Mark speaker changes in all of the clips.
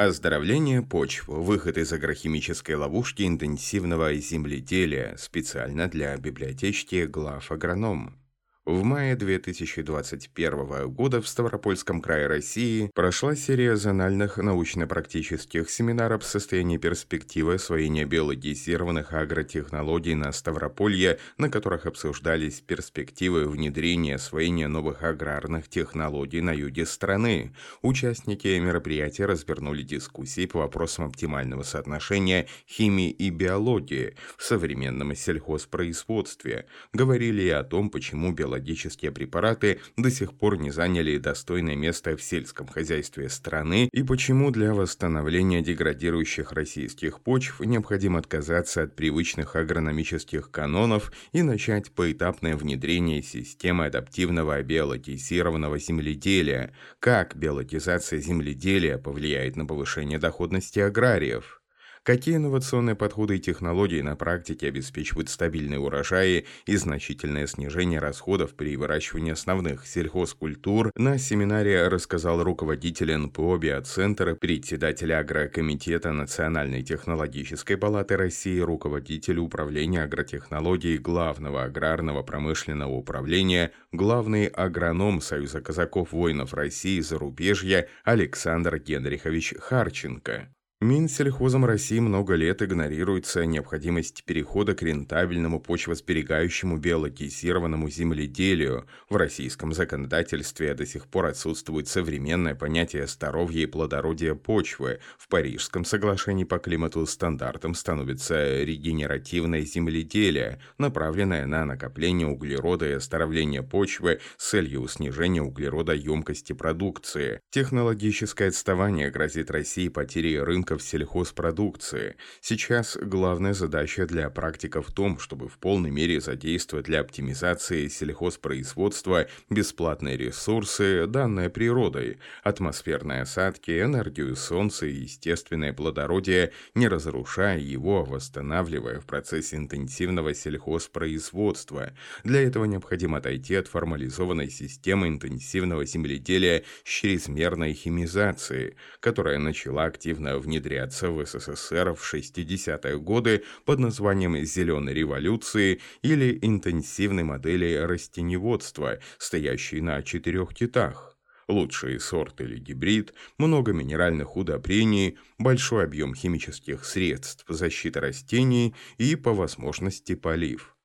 Speaker 1: Оздоровление почв. Выход из агрохимической ловушки интенсивного земледелия. Специально для библиотечки глав агроном. В мае 2021 года в Ставропольском крае России прошла серия зональных научно-практических семинаров в состоянии перспективы освоения биологизированных агротехнологий на Ставрополье, на которых обсуждались перспективы внедрения освоения новых аграрных технологий на юге страны. Участники мероприятия развернули дискуссии по вопросам оптимального соотношения химии и биологии в современном сельхозпроизводстве. Говорили и о том, почему биология биологические препараты до сих пор не заняли достойное место в сельском хозяйстве страны и почему для восстановления деградирующих российских почв необходимо отказаться от привычных агрономических канонов и начать поэтапное внедрение системы адаптивного биологизированного земледелия. Как биологизация земледелия повлияет на повышение доходности аграриев? Какие инновационные подходы и технологии на практике обеспечивают стабильные урожаи и значительное снижение расходов при выращивании основных сельхозкультур, на семинаре рассказал руководитель НПО «Биоцентр», председатель Агрокомитета Национальной технологической палаты России, руководитель управления агротехнологий Главного аграрного промышленного управления, главный агроном Союза казаков-воинов России зарубежья Александр Генрихович Харченко. Минсельхозом России много лет игнорируется необходимость перехода к рентабельному почвосберегающему биологизированному земледелию. В российском законодательстве до сих пор отсутствует современное понятие здоровья и плодородия почвы. В Парижском соглашении по климату стандартом становится регенеративное земледелие, направленное на накопление углерода и оздоровление почвы с целью снижения углеродоемкости продукции. Технологическое отставание грозит России потерей рынка рынков сельхозпродукции. Сейчас главная задача для практиков в том, чтобы в полной мере задействовать для оптимизации сельхозпроизводства бесплатные ресурсы, данные природой, атмосферные осадки, энергию солнца и естественное плодородие, не разрушая его, а восстанавливая в процессе интенсивного сельхозпроизводства. Для этого необходимо отойти от формализованной системы интенсивного земледелия с чрезмерной химизацией, которая начала активно внедряться внедряться в СССР в 60-е годы под названием «зеленой революции» или интенсивной модели растеневодства, стоящей на четырех китах лучший сорт или гибрид, много минеральных удобрений, большой объем химических средств защиты растений и, по возможности, полив.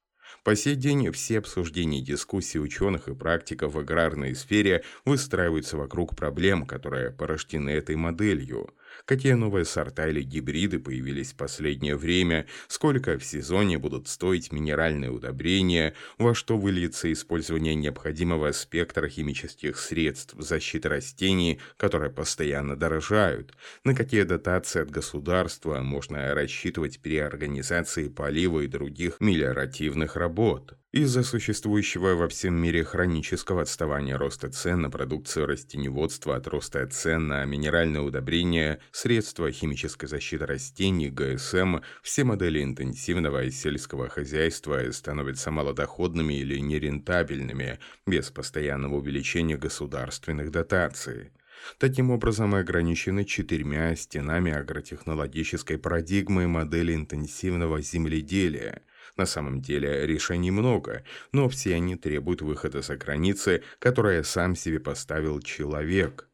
Speaker 1: По сей день все обсуждения и дискуссии ученых и практиков в аграрной сфере выстраиваются вокруг проблем, которые порождены этой моделью. Какие новые сорта или гибриды появились в последнее время, сколько в сезоне будут стоить минеральные удобрения, во что выльется использование необходимого спектра химических средств защиты растений, которые постоянно дорожают, на какие дотации от государства можно рассчитывать при организации полива и других мелиоративных работ. Из-за существующего во всем мире хронического отставания роста цен на продукцию растеневодства от роста цен на минеральные удобрения, средства химической защиты растений, ГСМ, все модели интенсивного сельского хозяйства становятся малодоходными или нерентабельными без постоянного увеличения государственных дотаций. Таким образом, мы ограничены четырьмя стенами агротехнологической парадигмы модели интенсивного земледелия – на самом деле решений много, но все они требуют выхода за границы, которые сам себе поставил человек.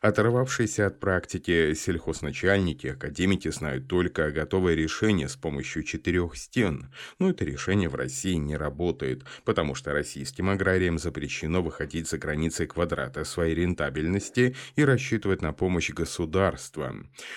Speaker 1: Оторвавшиеся от практики сельхозначальники, академики знают только готовое решение с помощью четырех стен, но это решение в России не работает, потому что российским аграриям запрещено выходить за границы квадрата своей рентабельности и рассчитывать на помощь государства.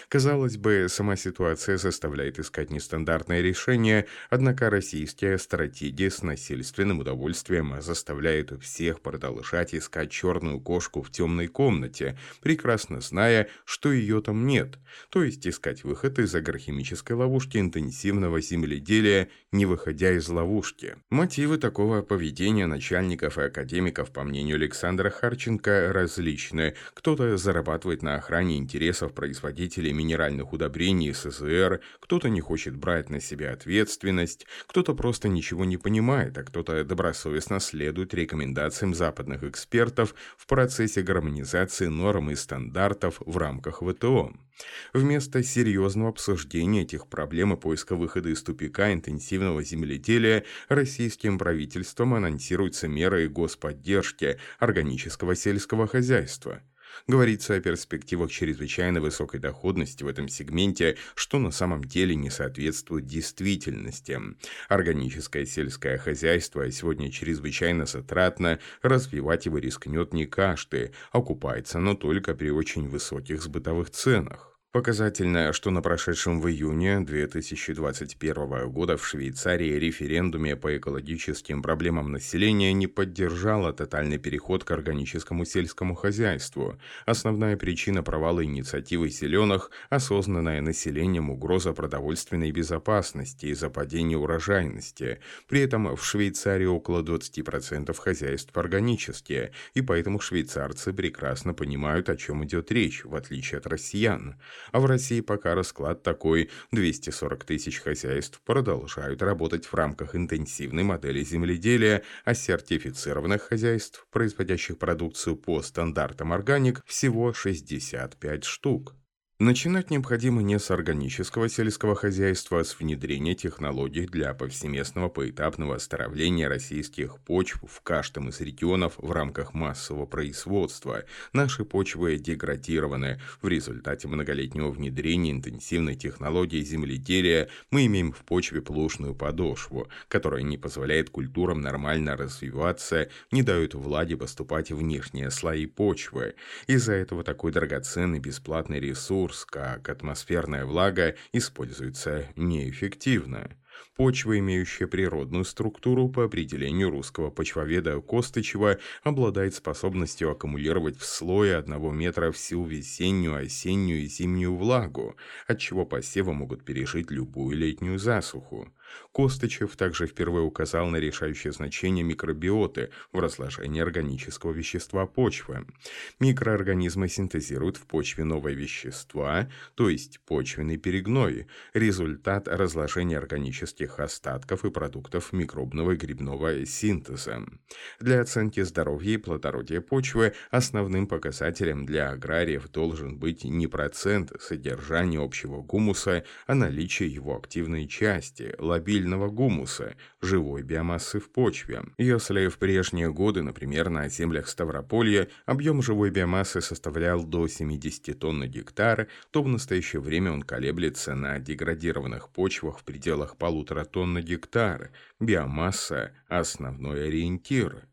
Speaker 1: Казалось бы, сама ситуация заставляет искать нестандартное решение, однако российские стратегии с насильственным удовольствием заставляют всех продолжать искать черную кошку в темной комнате, прекрасно зная, что ее там нет, то есть искать выход из агрохимической ловушки интенсивного земледелия, не выходя из ловушки. Мотивы такого поведения начальников и академиков, по мнению Александра Харченко, различны. Кто-то зарабатывает на охране интересов производителей минеральных удобрений СССР, кто-то не хочет брать на себя ответственность, кто-то просто ничего не понимает, а кто-то добросовестно следует рекомендациям западных экспертов в процессе гармонизации норм и стандартов в рамках ВТО. Вместо серьезного обсуждения этих проблем и поиска выхода из тупика интенсивного земледелия российским правительством анонсируются меры господдержки органического сельского хозяйства – Говорится о перспективах чрезвычайно высокой доходности в этом сегменте, что на самом деле не соответствует действительности. Органическое сельское хозяйство сегодня чрезвычайно затратно, развивать его рискнет не каждый, окупается но только при очень высоких сбытовых ценах. Показательно, что на прошедшем в июне 2021 года в Швейцарии референдуме по экологическим проблемам населения не поддержало тотальный переход к органическому сельскому хозяйству. Основная причина провала инициативы «Зеленых» – осознанная населением угроза продовольственной безопасности из-за падения урожайности. При этом в Швейцарии около 20% хозяйств органические, и поэтому швейцарцы прекрасно понимают, о чем идет речь, в отличие от россиян. А в России пока расклад такой. 240 тысяч хозяйств продолжают работать в рамках интенсивной модели земледелия, а сертифицированных хозяйств, производящих продукцию по стандартам органик, всего 65 штук. Начинать необходимо не с органического сельского хозяйства, а с внедрения технологий для повсеместного поэтапного оздоровления российских почв в каждом из регионов в рамках массового производства. Наши почвы деградированы. В результате многолетнего внедрения интенсивной технологии земледелия мы имеем в почве плошную подошву, которая не позволяет культурам нормально развиваться, не дает влаге поступать в внешние слои почвы. Из-за этого такой драгоценный бесплатный ресурс ресурс, как атмосферная влага, используется неэффективно. Почва, имеющая природную структуру по определению русского почвоведа Костычева, обладает способностью аккумулировать в слое одного метра всю весеннюю, осеннюю и зимнюю влагу, отчего посевы могут пережить любую летнюю засуху. Костычев также впервые указал на решающее значение микробиоты в разложении органического вещества почвы. Микроорганизмы синтезируют в почве новые вещества, то есть почвенный перегной, результат разложения органических остатков и продуктов микробного и грибного синтеза. Для оценки здоровья и плодородия почвы основным показателем для аграриев должен быть не процент содержания общего гумуса, а наличие его активной части – лобильного гумуса, живой биомассы в почве. Если в прежние годы, например, на землях Ставрополья объем живой биомассы составлял до 70 тонн на гектар, то в настоящее время он колеблется на деградированных почвах в пределах полутора тонн на гектар. Биомасса – основной ориентир.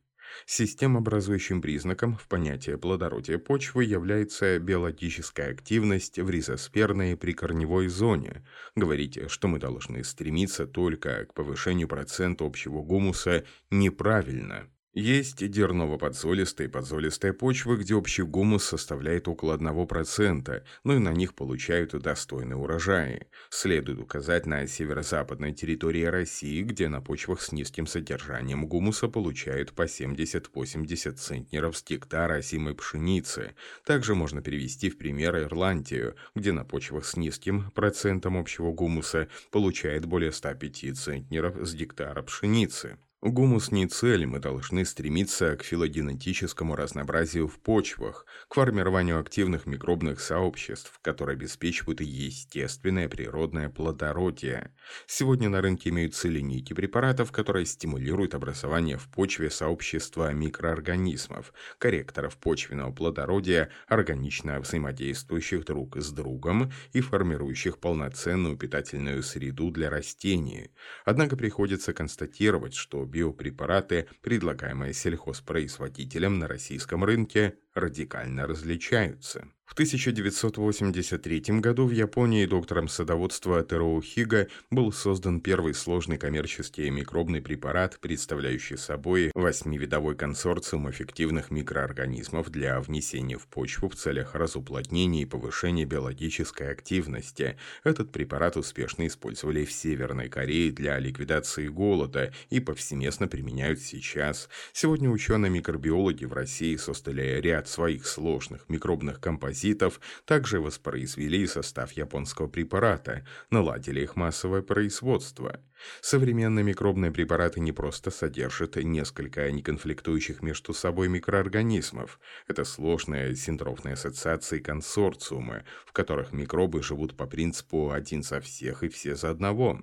Speaker 1: Системообразующим признаком в понятии плодородия почвы является биологическая активность в ризосферной прикорневой зоне. Говорить, что мы должны стремиться только к повышению процента общего гумуса, неправильно. Есть дерново-подзолистые и подзолистые почвы, где общий гумус составляет около 1%, но и на них получают достойные урожаи. Следует указать на северо-западной территории России, где на почвах с низким содержанием гумуса получают по 70-80 центнеров с гектара осимой пшеницы. Также можно привести в пример Ирландию, где на почвах с низким процентом общего гумуса получает более 105 центнеров с гектара пшеницы. Гумус не цель, мы должны стремиться к филогенетическому разнообразию в почвах, к формированию активных микробных сообществ, которые обеспечивают естественное природное плодородие. Сегодня на рынке имеются линейки препаратов, которые стимулируют образование в почве сообщества микроорганизмов, корректоров почвенного плодородия, органично взаимодействующих друг с другом и формирующих полноценную питательную среду для растений. Однако приходится констатировать, что биопрепараты, предлагаемые сельхозпроизводителям на российском рынке, радикально различаются. В 1983 году в Японии доктором садоводства Тероу Хига был создан первый сложный коммерческий микробный препарат, представляющий собой восьмивидовой консорциум эффективных микроорганизмов для внесения в почву в целях разуплотнения и повышения биологической активности. Этот препарат успешно использовали в Северной Корее для ликвидации голода и повсеместно применяют сейчас. Сегодня ученые-микробиологи в России создали ряд своих сложных микробных композиций, паразитов, также воспроизвели состав японского препарата, наладили их массовое производство. Современные микробные препараты не просто содержат несколько неконфликтующих между собой микроорганизмов. Это сложные синтрофные ассоциации консорциумы, в которых микробы живут по принципу «один за всех и все за одного».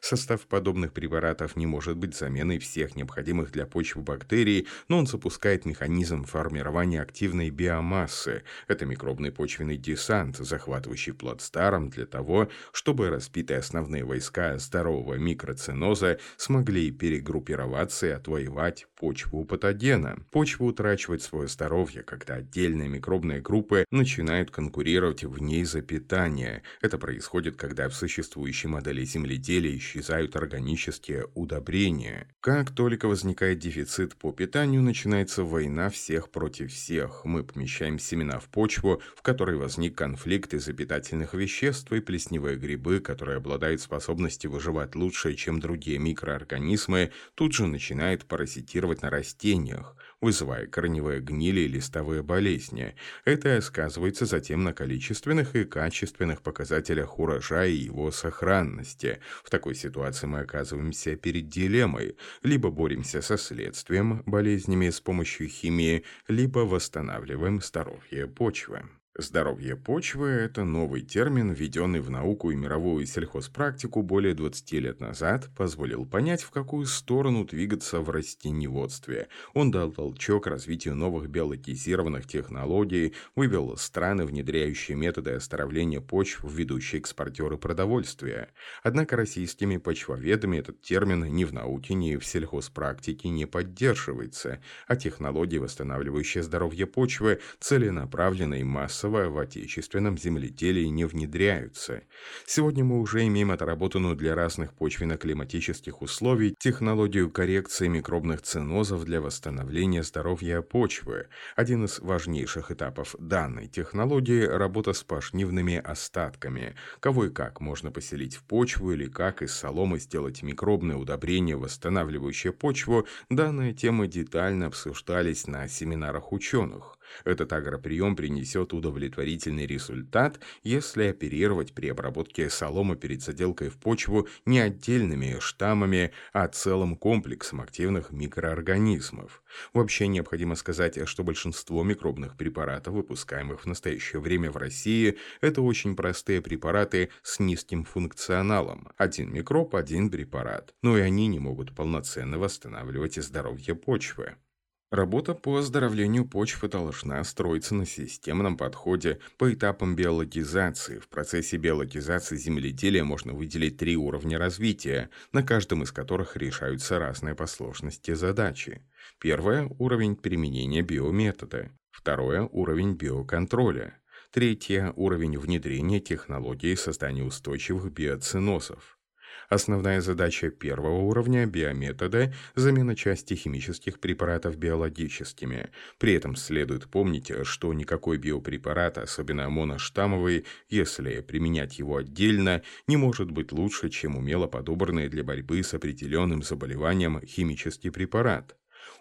Speaker 1: Состав подобных препаратов не может быть заменой всех необходимых для почвы бактерий, но он запускает механизм формирования активной биомассы. Это микробный почвенный десант, захватывающий плацдарм для того, чтобы распитые основные войска здорового микроорганизма микроценоза смогли перегруппироваться и отвоевать почву патогена. Почва утрачивает свое здоровье, когда отдельные микробные группы начинают конкурировать в ней за питание. Это происходит, когда в существующей модели земледелия исчезают органические удобрения. Как только возникает дефицит по питанию, начинается война всех против всех. Мы помещаем семена в почву, в которой возник конфликт из-за питательных веществ и плесневые грибы, которые обладают способностью выживать лучше лучше, чем другие микроорганизмы, тут же начинает паразитировать на растениях, вызывая корневые гнили и листовые болезни. Это сказывается затем на количественных и качественных показателях урожая и его сохранности. В такой ситуации мы оказываемся перед дилеммой. Либо боремся со следствием, болезнями с помощью химии, либо восстанавливаем здоровье почвы. Здоровье почвы – это новый термин, введенный в науку и мировую сельхозпрактику более 20 лет назад, позволил понять, в какую сторону двигаться в растениеводстве. Он дал толчок развитию новых биологизированных технологий, вывел страны, внедряющие методы оздоровления почв в ведущие экспортеры продовольствия. Однако российскими почвоведами этот термин ни в науке, ни в сельхозпрактике не поддерживается, а технологии, восстанавливающие здоровье почвы, целенаправленно и массово в отечественном земледелии не внедряются. Сегодня мы уже имеем отработанную для разных почвенно-климатических условий технологию коррекции микробных ценозов для восстановления здоровья почвы. Один из важнейших этапов данной технологии – работа с пашнивными остатками. Кого и как можно поселить в почву или как из соломы сделать микробное удобрение, восстанавливающее почву, данные темы детально обсуждались на семинарах ученых. Этот агроприем принесет удовлетворительный результат, если оперировать при обработке соломы перед заделкой в почву не отдельными штаммами, а целым комплексом активных микроорганизмов. Вообще необходимо сказать, что большинство микробных препаратов, выпускаемых в настоящее время в России, это очень простые препараты с низким функционалом. Один микроб – один препарат. Но и они не могут полноценно восстанавливать здоровье почвы. Работа по оздоровлению почвы должна строиться на системном подходе по этапам биологизации. В процессе биологизации земледелия можно выделить три уровня развития, на каждом из которых решаются разные по сложности задачи. Первое – уровень применения биометода. Второе – уровень биоконтроля. Третье – уровень внедрения технологий создания устойчивых биоцинозов. Основная задача первого уровня биометода – замена части химических препаратов биологическими. При этом следует помнить, что никакой биопрепарат, особенно моноштаммовый, если применять его отдельно, не может быть лучше, чем умело подобранный для борьбы с определенным заболеванием химический препарат.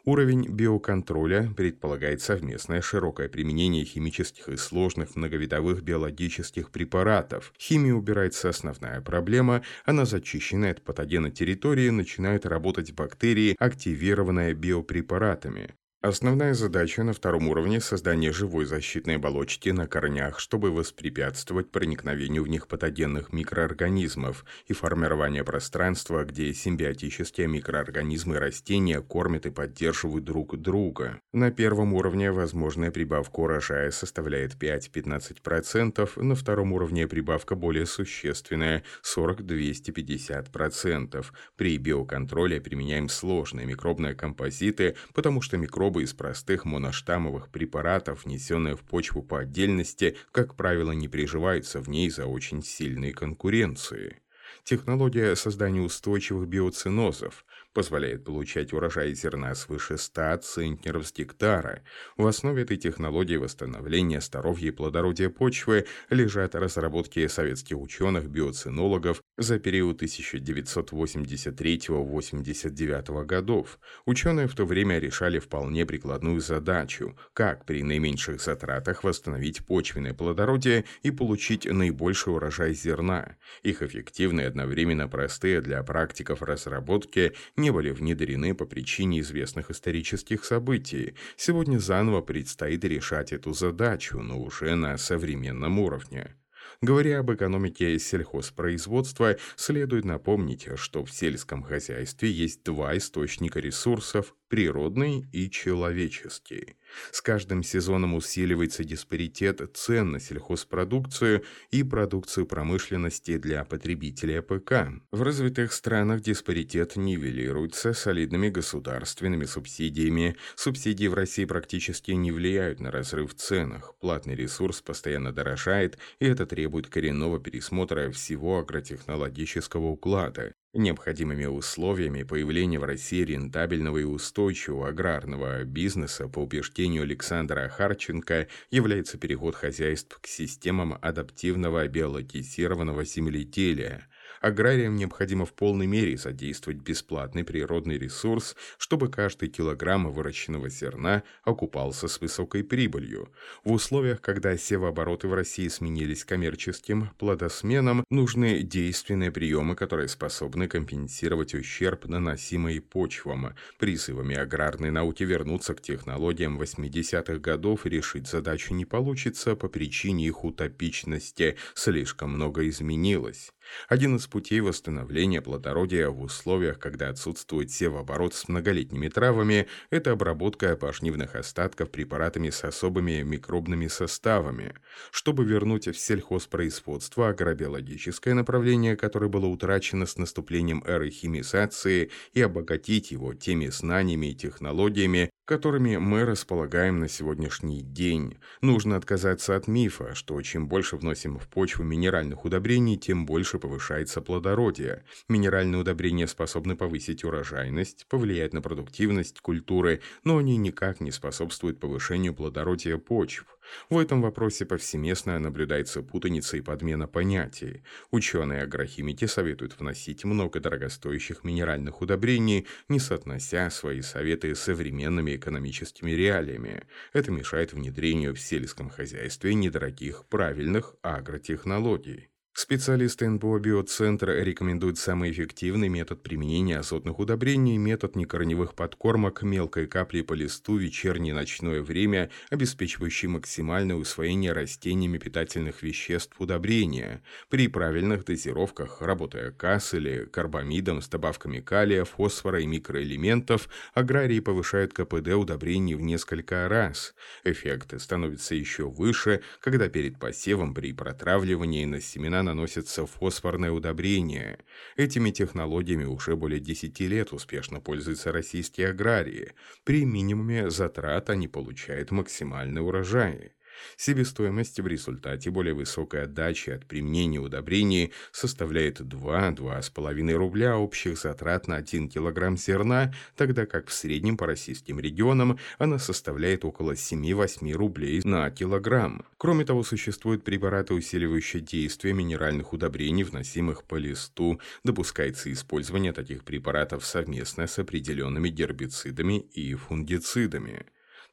Speaker 1: Уровень биоконтроля предполагает совместное широкое применение химических и сложных многовидовых биологических препаратов. Химии убирается основная проблема, а на зачищенной от патогена территории начинают работать бактерии, активированные биопрепаратами. Основная задача на втором уровне – создание живой защитной оболочки на корнях, чтобы воспрепятствовать проникновению в них патогенных микроорганизмов и формирование пространства, где симбиотические микроорганизмы растения кормят и поддерживают друг друга. На первом уровне возможная прибавка урожая составляет 5-15%, на втором уровне прибавка более существенная – 40-250%. При биоконтроле применяем сложные микробные композиты, потому что микробы микробы из простых моноштаммовых препаратов, внесенные в почву по отдельности, как правило, не приживаются в ней за очень сильной конкуренции. Технология создания устойчивых биоцинозов позволяет получать урожай зерна свыше 100 центнеров с гектара. В основе этой технологии восстановления здоровья и плодородия почвы лежат разработки советских ученых-биоцинологов за период 1983-89 годов. Ученые в то время решали вполне прикладную задачу, как при наименьших затратах восстановить почвенное плодородие и получить наибольший урожай зерна. Их эффективные одновременно простые для практиков разработки не были внедрены по причине известных исторических событий. Сегодня заново предстоит решать эту задачу, но уже на современном уровне. Говоря об экономике сельхозпроизводства, следует напомнить, что в сельском хозяйстве есть два источника ресурсов – природный и человеческий. С каждым сезоном усиливается диспаритет цен на сельхозпродукцию и продукцию промышленности для потребителей АПК. В развитых странах диспаритет нивелируется солидными государственными субсидиями. Субсидии в России практически не влияют на разрыв в ценах. Платный ресурс постоянно дорожает, и это требует коренного пересмотра всего агротехнологического уклада. Необходимыми условиями появления в России рентабельного и устойчивого аграрного бизнеса, по убеждению Александра Харченко, является переход хозяйств к системам адаптивного биологизированного земледелия – аграриям необходимо в полной мере задействовать бесплатный природный ресурс, чтобы каждый килограмм выращенного зерна окупался с высокой прибылью. В условиях, когда севообороты в России сменились коммерческим плодосменом, нужны действенные приемы, которые способны компенсировать ущерб, наносимый почвам. Призывами аграрной науки вернуться к технологиям 80-х годов решить задачу не получится по причине их утопичности. Слишком много изменилось. Один из путей восстановления плодородия в условиях, когда отсутствует севооборот с многолетними травами, это обработка пожнивных остатков препаратами с особыми микробными составами. Чтобы вернуть в сельхозпроизводство агробиологическое направление, которое было утрачено с наступлением эры химизации, и обогатить его теми знаниями и технологиями, которыми мы располагаем на сегодняшний день. Нужно отказаться от мифа, что чем больше вносим в почву минеральных удобрений, тем больше повышается плодородие. Минеральные удобрения способны повысить урожайность, повлиять на продуктивность культуры, но они никак не способствуют повышению плодородия почв. В этом вопросе повсеместно наблюдается путаница и подмена понятий. Ученые-агрохимики советуют вносить много дорогостоящих минеральных удобрений, не соотнося свои советы с современными экономическими реалиями. Это мешает внедрению в сельском хозяйстве недорогих, правильных агротехнологий. Специалисты НПО «Биоцентр» рекомендуют самый эффективный метод применения азотных удобрений, метод некорневых подкормок мелкой капли по листу в вечернее и ночное время, обеспечивающий максимальное усвоение растениями питательных веществ удобрения. При правильных дозировках, работая касс или карбамидом с добавками калия, фосфора и микроэлементов, аграрии повышают КПД удобрений в несколько раз. Эффект становится еще выше, когда перед посевом при протравливании на семена наносится фосфорное удобрение. Этими технологиями уже более 10 лет успешно пользуются российские аграрии. При минимуме затрат они получают максимальный урожай. Себестоимость в результате более высокой отдачи от применения удобрений составляет 2-2,5 рубля общих затрат на 1 килограмм зерна, тогда как в среднем по российским регионам она составляет около 7-8 рублей на килограмм. Кроме того, существуют препараты, усиливающие действие минеральных удобрений, вносимых по листу. Допускается использование таких препаратов совместно с определенными гербицидами и фунгицидами.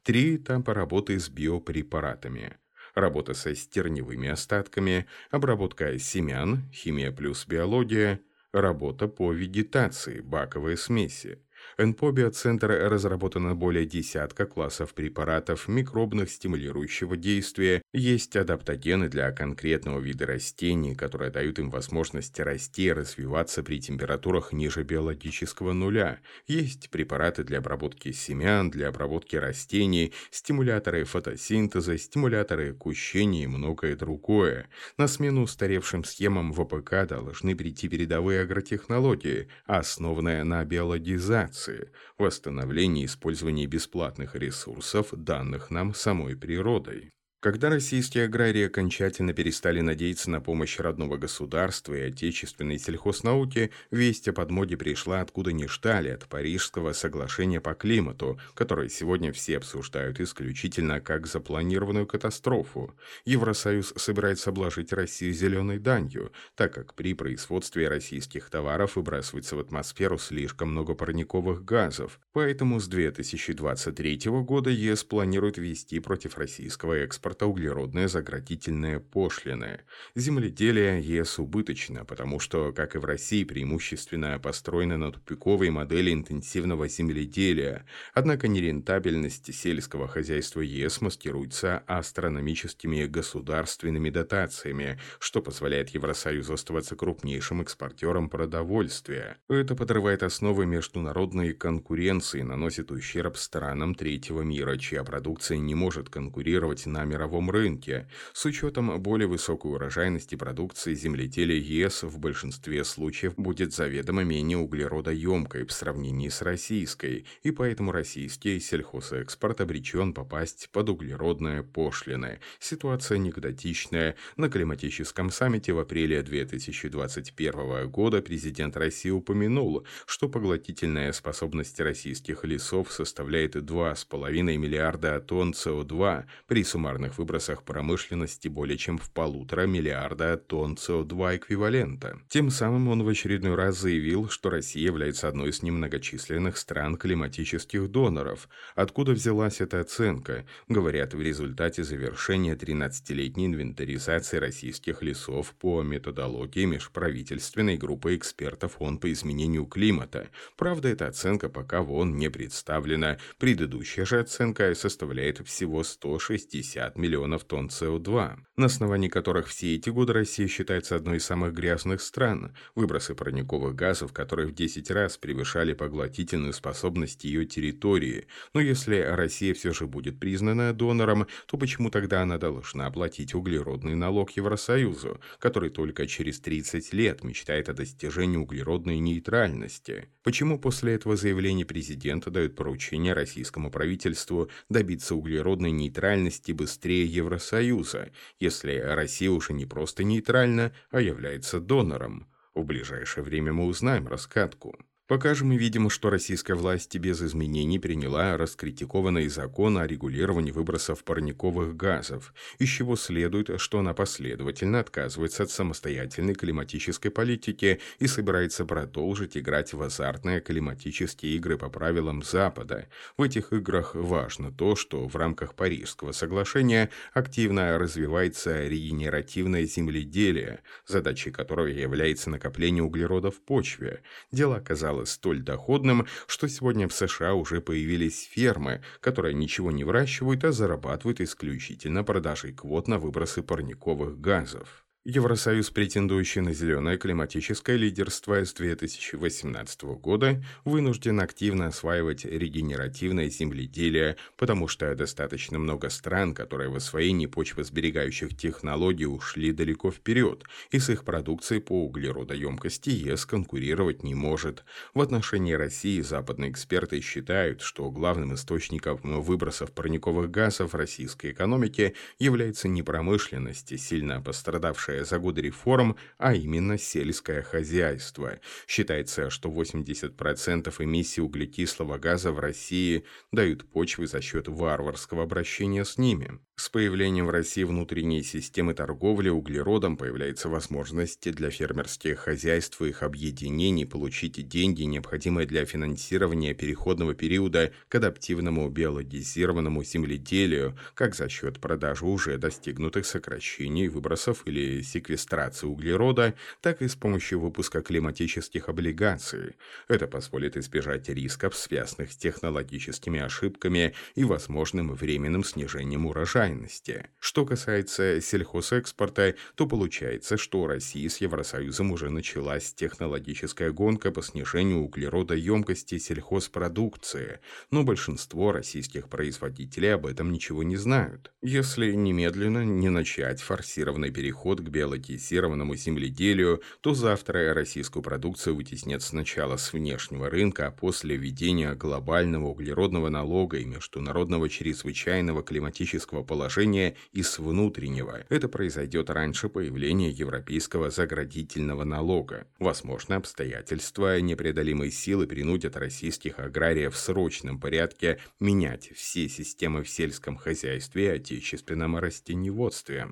Speaker 1: Три этапа работы с биопрепаратами. Работа со стерневыми остатками, обработка семян, химия плюс биология, работа по вегетации, баковые смеси. НПО «Биоцентр» разработано более десятка классов препаратов микробных стимулирующего действия. Есть адаптогены для конкретного вида растений, которые дают им возможность расти и развиваться при температурах ниже биологического нуля. Есть препараты для обработки семян, для обработки растений, стимуляторы фотосинтеза, стимуляторы кущения и многое другое. На смену устаревшим схемам ВПК должны прийти передовые агротехнологии, основанные на биологизации информации, восстановление использования бесплатных ресурсов, данных нам самой природой. Когда российские аграрии окончательно перестали надеяться на помощь родного государства и отечественной сельхознауки, весть о подмоде пришла откуда ни ждали, от Парижского соглашения по климату, которое сегодня все обсуждают исключительно как запланированную катастрофу. Евросоюз собирается обложить Россию зеленой данью, так как при производстве российских товаров выбрасывается в атмосферу слишком много парниковых газов. Поэтому с 2023 года ЕС планирует ввести против российского экспорта углеродные заградительные пошлины. Земледелие ЕС убыточно, потому что, как и в России, преимущественно построено на тупиковой модели интенсивного земледелия. Однако нерентабельность сельского хозяйства ЕС маскируется астрономическими государственными дотациями, что позволяет Евросоюзу оставаться крупнейшим экспортером продовольствия. Это подрывает основы международной конкуренции, наносит ущерб странам третьего мира, чья продукция не может конкурировать на мировом рынке, с учетом более высокой урожайности продукции земледелия ЕС в большинстве случаев будет заведомо менее углеродоемкой в сравнении с российской, и поэтому российский сельхозэкспорт обречен попасть под углеродные пошлины. Ситуация негодотичная. На климатическом саммите в апреле 2021 года президент России упомянул, что поглотительная способность российских лесов составляет 2,5 миллиарда тонн СО2 при суммарных выбросах промышленности более чем в полутора миллиарда тонн СО2 эквивалента. Тем самым он в очередной раз заявил, что Россия является одной из немногочисленных стран климатических доноров. Откуда взялась эта оценка? Говорят, в результате завершения 13-летней инвентаризации российских лесов по методологии межправительственной группы экспертов ООН по изменению климата. Правда, эта оценка пока в ООН не представлена. Предыдущая же оценка составляет всего 160 миллионов тонн СО2, на основании которых все эти годы Россия считается одной из самых грязных стран, выбросы парниковых газов, которые в 10 раз превышали поглотительную способность ее территории. Но если Россия все же будет признана донором, то почему тогда она должна оплатить углеродный налог Евросоюзу, который только через 30 лет мечтает о достижении углеродной нейтральности? Почему после этого заявления президента дают поручение российскому правительству добиться углеродной нейтральности быстрее Евросоюза, если Россия уже не просто нейтральна, а является донором. В ближайшее время мы узнаем раскатку. Пока же мы видим, что российская власть без изменений приняла раскритикованный закон о регулировании выбросов парниковых газов, из чего следует, что она последовательно отказывается от самостоятельной климатической политики и собирается продолжить играть в азартные климатические игры по правилам Запада. В этих играх важно то, что в рамках Парижского соглашения активно развивается регенеративное земледелие, задачей которого является накопление углерода в почве. Дело оказалось стало столь доходным, что сегодня в США уже появились фермы, которые ничего не выращивают, а зарабатывают исключительно продажей квот на выбросы парниковых газов. Евросоюз, претендующий на зеленое климатическое лидерство с 2018 года, вынужден активно осваивать регенеративное земледелие, потому что достаточно много стран, которые в освоении почвосберегающих технологий ушли далеко вперед, и с их продукцией по углеродоемкости ЕС конкурировать не может. В отношении России западные эксперты считают, что главным источником выбросов парниковых газов российской экономики является не промышленность, сильно пострадавшая упавшее за годы реформ, а именно сельское хозяйство. Считается, что 80% эмиссий углекислого газа в России дают почвы за счет варварского обращения с ними. С появлением в России внутренней системы торговли углеродом появляется возможность для фермерских хозяйств и их объединений получить деньги, необходимые для финансирования переходного периода к адаптивному биологизированному земледелию, как за счет продажи уже достигнутых сокращений выбросов или секвестрации углерода, так и с помощью выпуска климатических облигаций. Это позволит избежать рисков, связанных с технологическими ошибками и возможным временным снижением урожайности. Что касается сельхозэкспорта, то получается, что у России с Евросоюзом уже началась технологическая гонка по снижению углеродоемкости сельхозпродукции, но большинство российских производителей об этом ничего не знают. Если немедленно не начать форсированный переход к биологизированному земледелию, то завтра российскую продукцию вытеснят сначала с внешнего рынка, а после введения глобального углеродного налога и международного чрезвычайного климатического положения положения и с внутреннего. Это произойдет раньше появления европейского заградительного налога. Возможно, обстоятельства непреодолимой силы принудят российских аграриев в срочном порядке менять все системы в сельском хозяйстве и отечественном растеневодстве.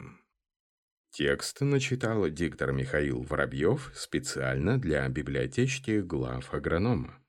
Speaker 1: Текст начитал диктор Михаил Воробьев специально для библиотечки глав агронома.